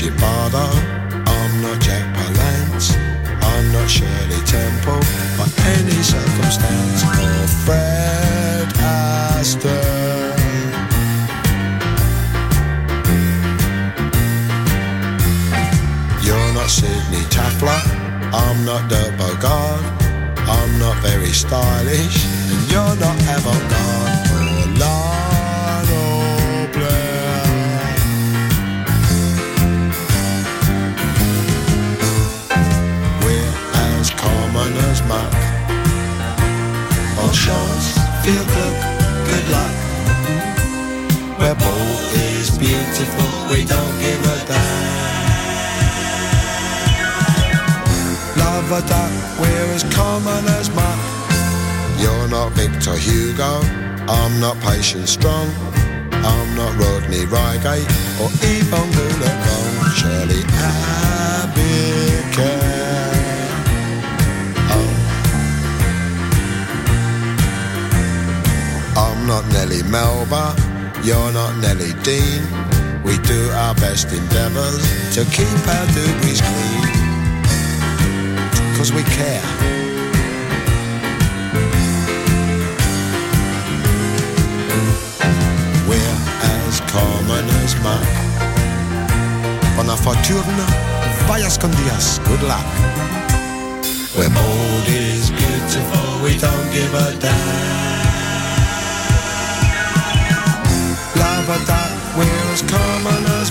Not Bridget I'm not Jack Palance, I'm not Shirley Temple, by any circumstance, or Fred Astaire. You're not Sydney Tafler, I'm not Dirk Bogarde, I'm not very stylish, and you're not avant-garde, feel good, good luck. We're bold is beautiful, we don't give a damn. Love a duck, we're as common as muck. You're not Victor Hugo, I'm not Patience Strong. I'm not Rodney Reigate or Evonne Goolagong, Shirley Abigail. Not Nellie Melba, you're not Nellie Dean. We do our best endeavours to keep our doobies clean. Cause we care. We're as common as muck. Buona fortuna, vaya con Dios, good luck. We're bold is beautiful, we don't give a damn. Love a duck, we're as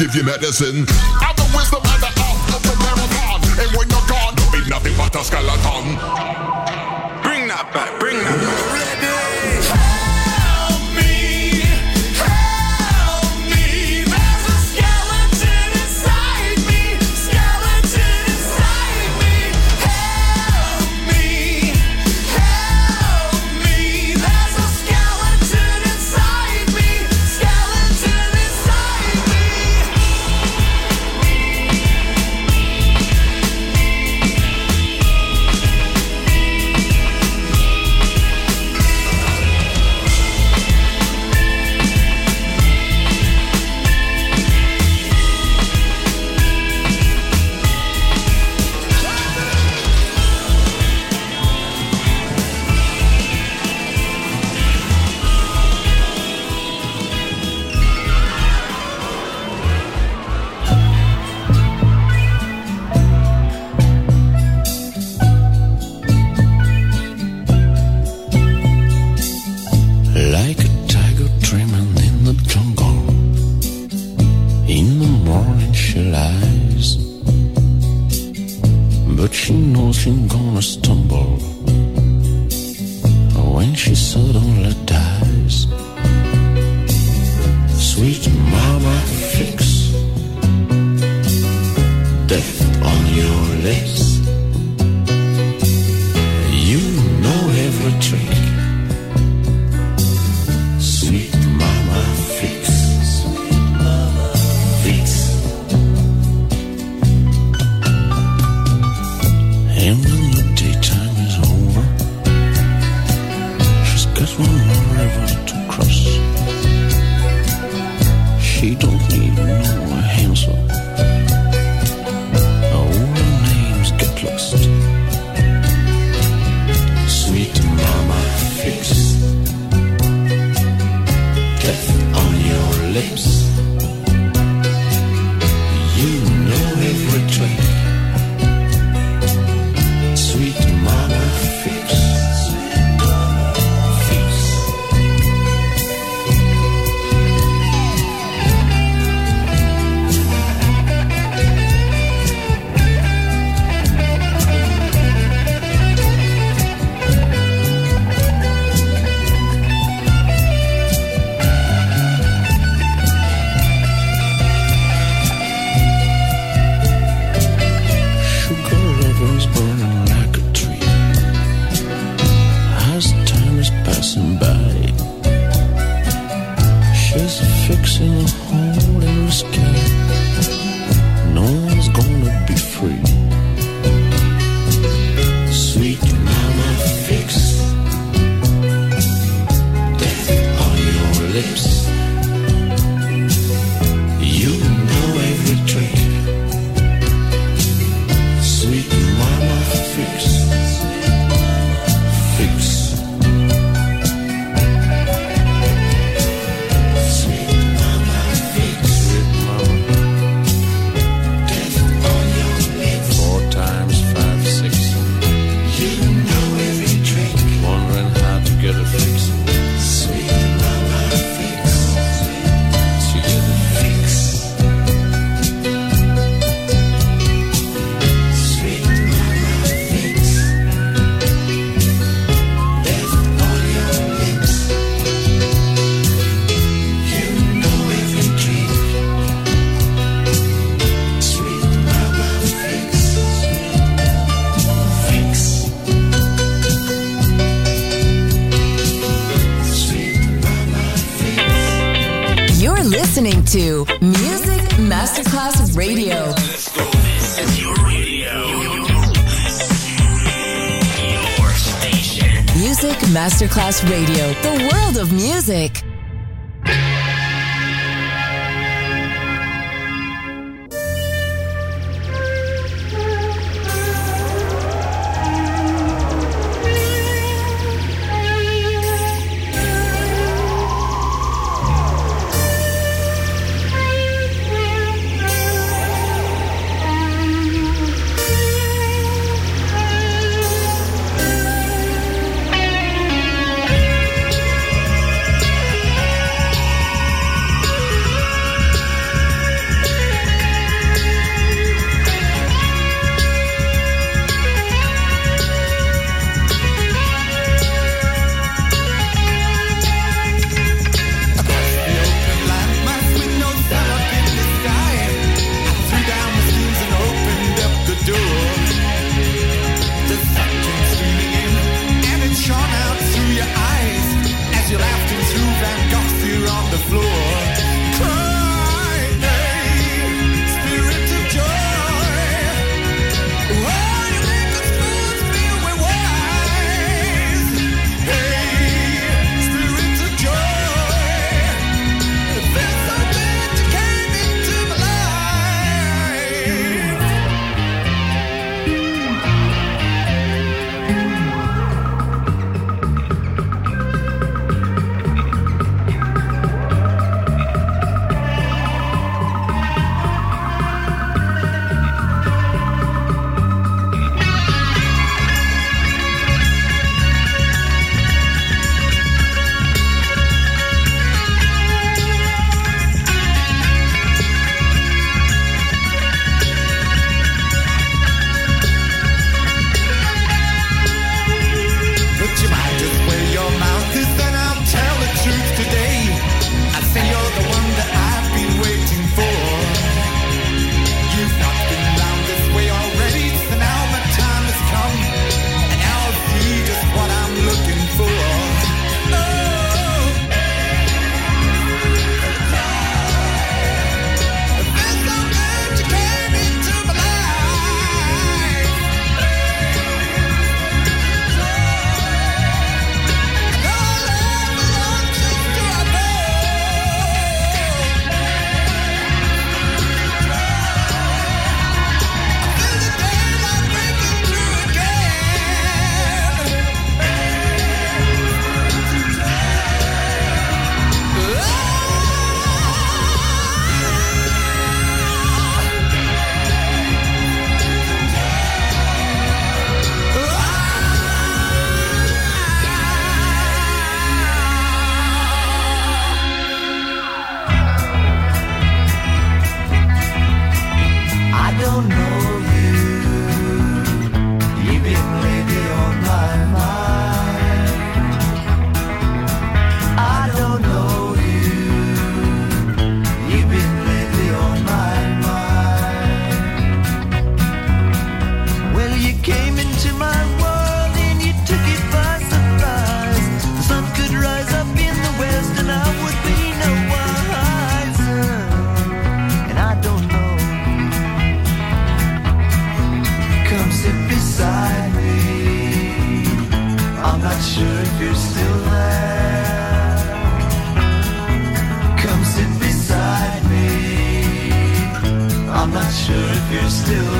Give you medicine. still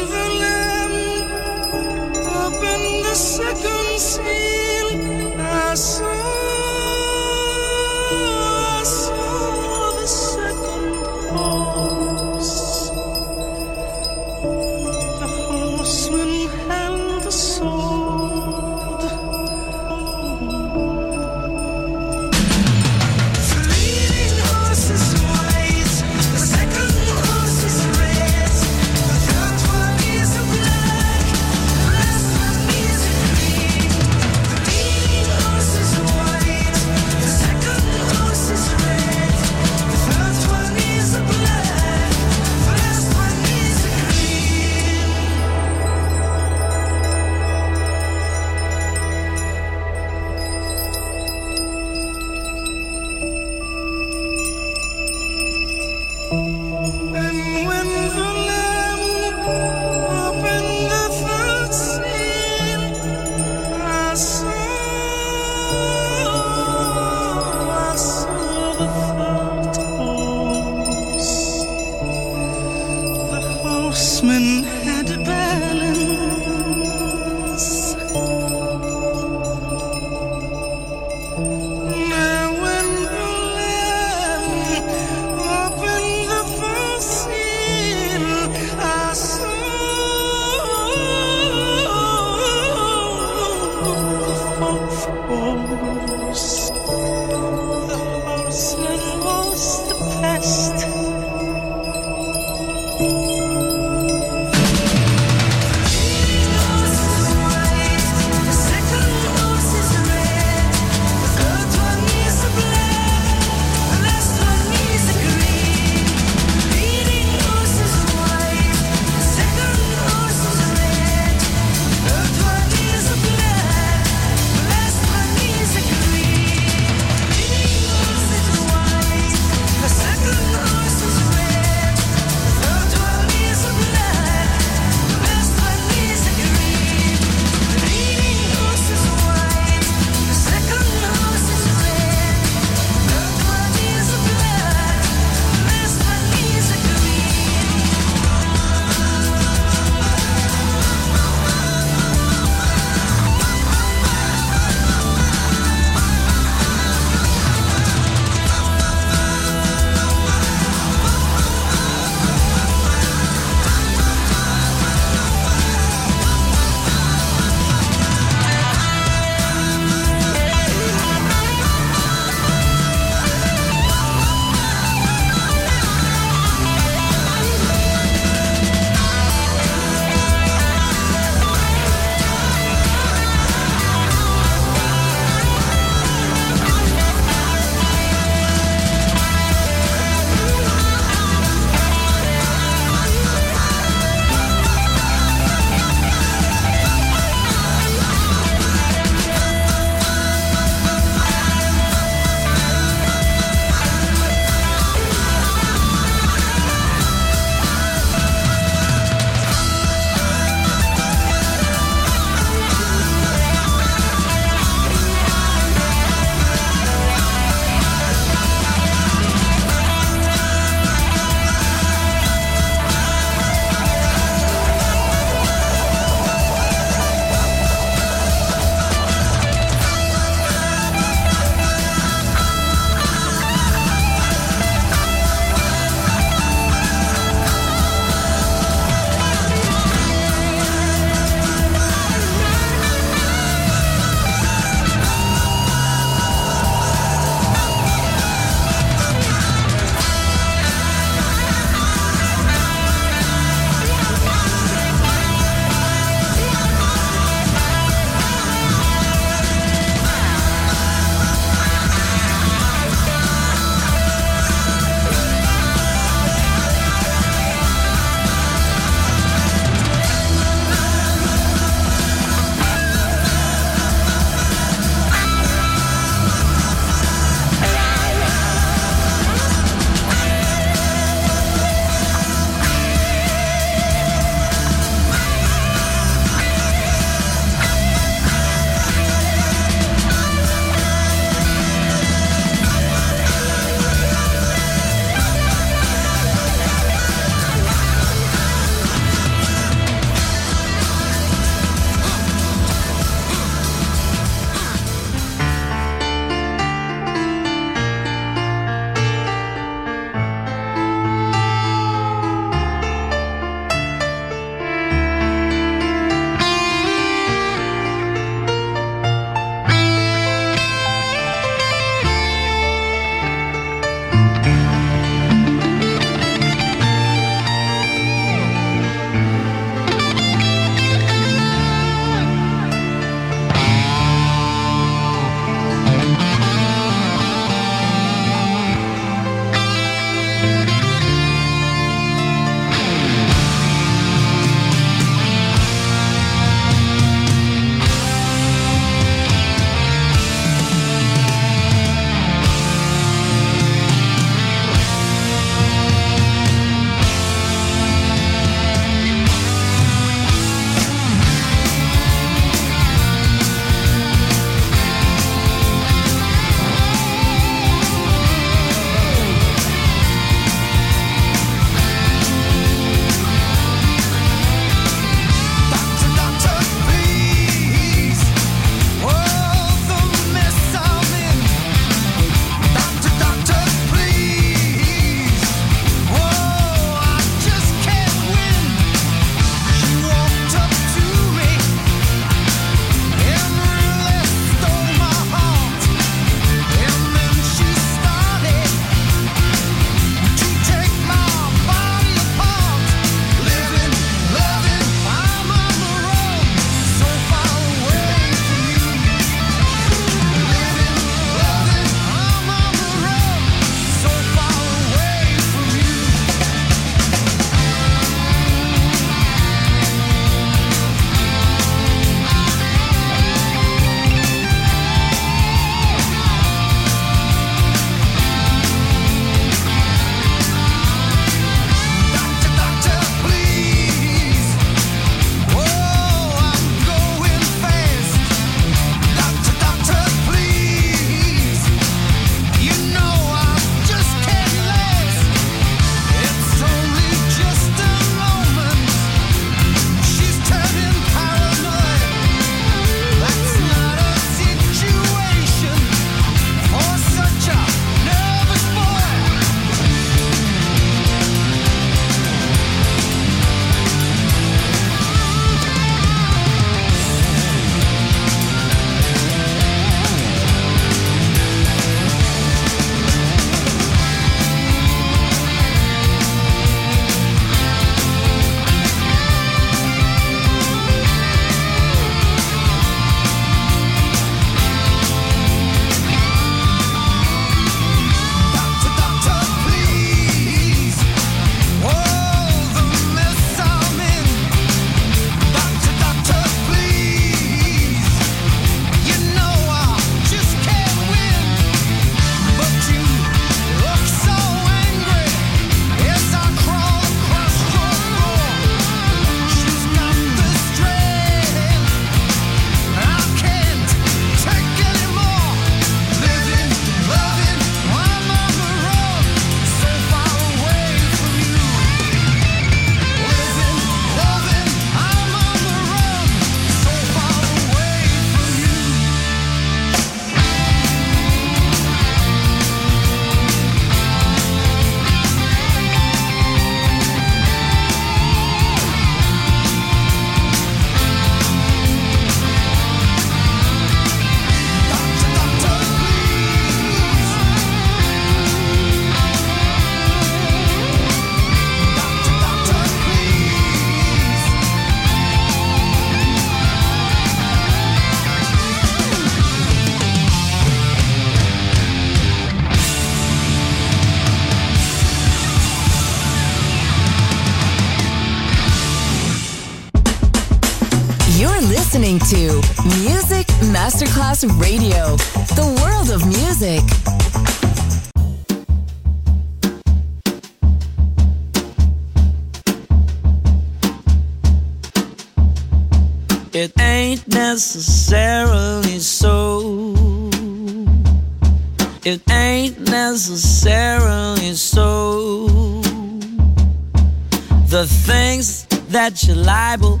That you're liable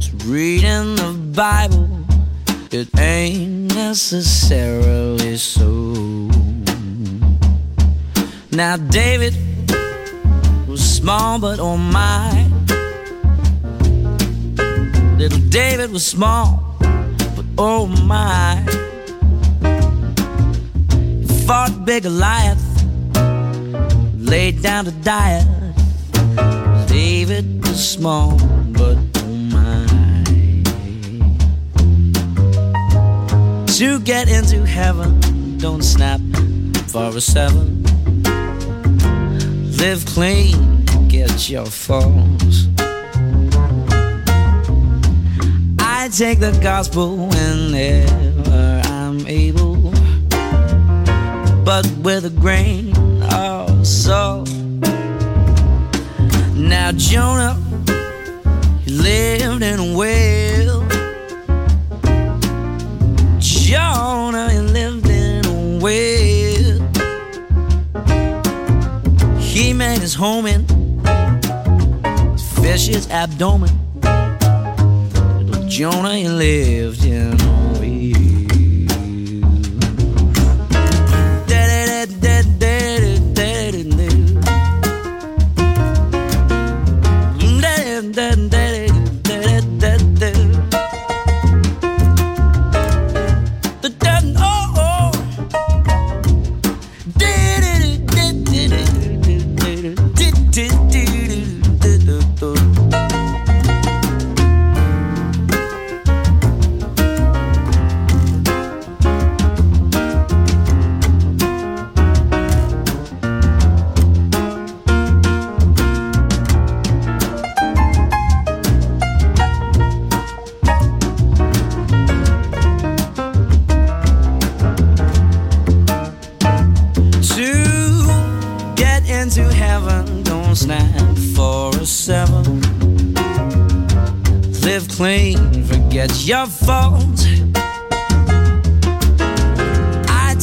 to read in the Bible, it ain't necessarily so. Now, David was small, but oh my. Little David was small, but oh my. He fought big Goliath, laid down to die. David small, but oh my. To get into heaven, don't snap for a seven. Live clean, get your falls. I take the gospel whenever I'm able, but with a grain of salt. Now Jonah, lived in a whale. Jonah, he lived in a whale. He made his home in fish's abdomen. Jonah he lived in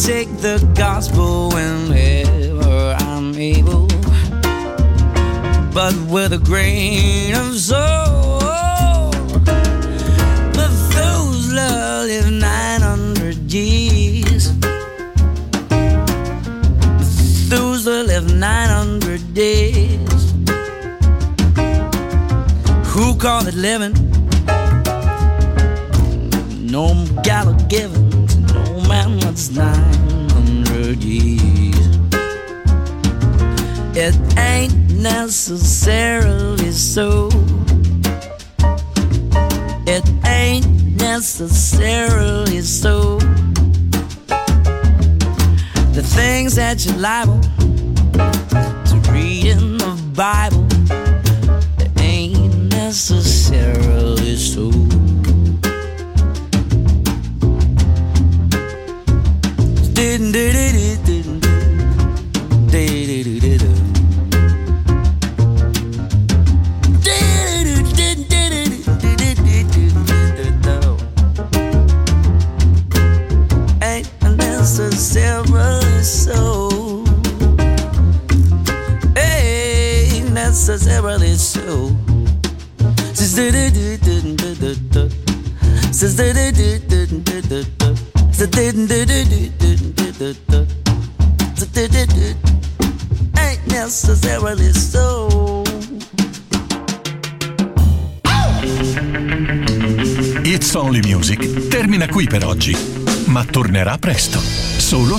take the gospel whenever I'm able, but with a grain of salt. Methuselah lived 900 years. Methuselah lived 900 days. Who called it living? No gala given to no man that's 900 years. It ain't necessarily so. It ain't necessarily so. The things that you're liable to read in the Bible, they ain't necessarily so. Ain't